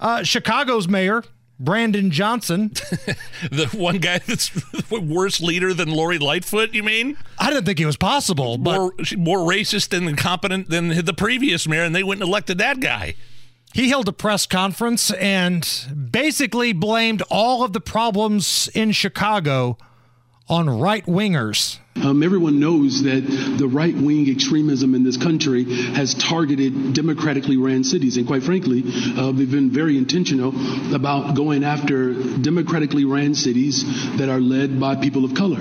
Uh, Chicago's mayor, Brandon Johnson. the one guy that's worse leader than Lori Lightfoot, you mean? I didn't think it was possible, but More, more racist and incompetent than the previous mayor, and they went and elected that guy. he held a press conference and basically blamed all of the problems in Chicago on right wingers. Um, everyone knows that the right wing extremism in this country has targeted democratically ran cities. And quite frankly, uh, we've been very intentional about going after democratically ran cities that are led by people of color.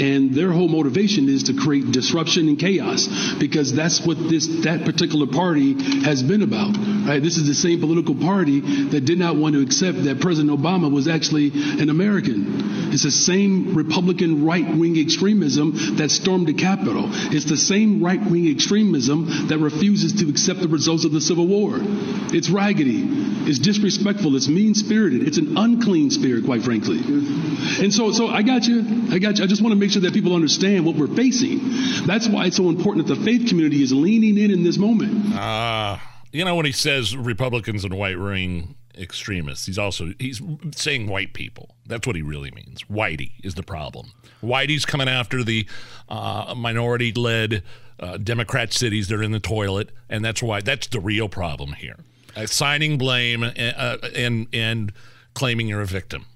And their whole motivation is to create disruption and chaos because that's what this that particular party has been about. Right? This is the same political party that did not want to accept that President Obama was actually an American. It's the same Republican right-wing extremism that stormed the Capitol. It's the same right-wing extremism that refuses to accept the results of the Civil War. It's raggedy. It's disrespectful. It's mean-spirited. It's an unclean spirit, quite frankly. And so, so I got you. I got you. I just want to make sure that people understand what we're facing. That's why it's so important that the faith community is leaning in in this moment. Uh, you know, when he says Republicans and white ring extremists, he's also he's saying white people. That's what he really means. Whitey is the problem. Whitey's coming after the uh, minority-led uh, Democrat cities that are in the toilet, and that's why that's the real problem here. Assigning blame and, uh, and and claiming you're a victim.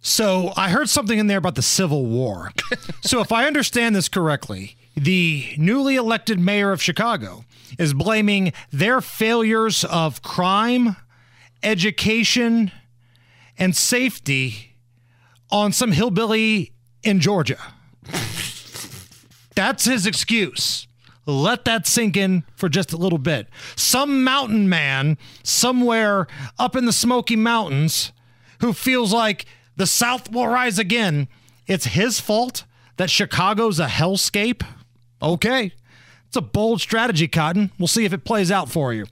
So I heard something in there about the Civil War. so if I understand this correctly, the newly elected mayor of Chicago is blaming their failures of crime, education, and safety on some hillbilly in Georgia. That's his excuse. Let that sink in for just a little bit. Some mountain man somewhere up in the Smoky Mountains who feels like the South will rise again. It's his fault that Chicago's a hellscape? Okay. It's a bold strategy, Cotton. We'll see if it plays out for you.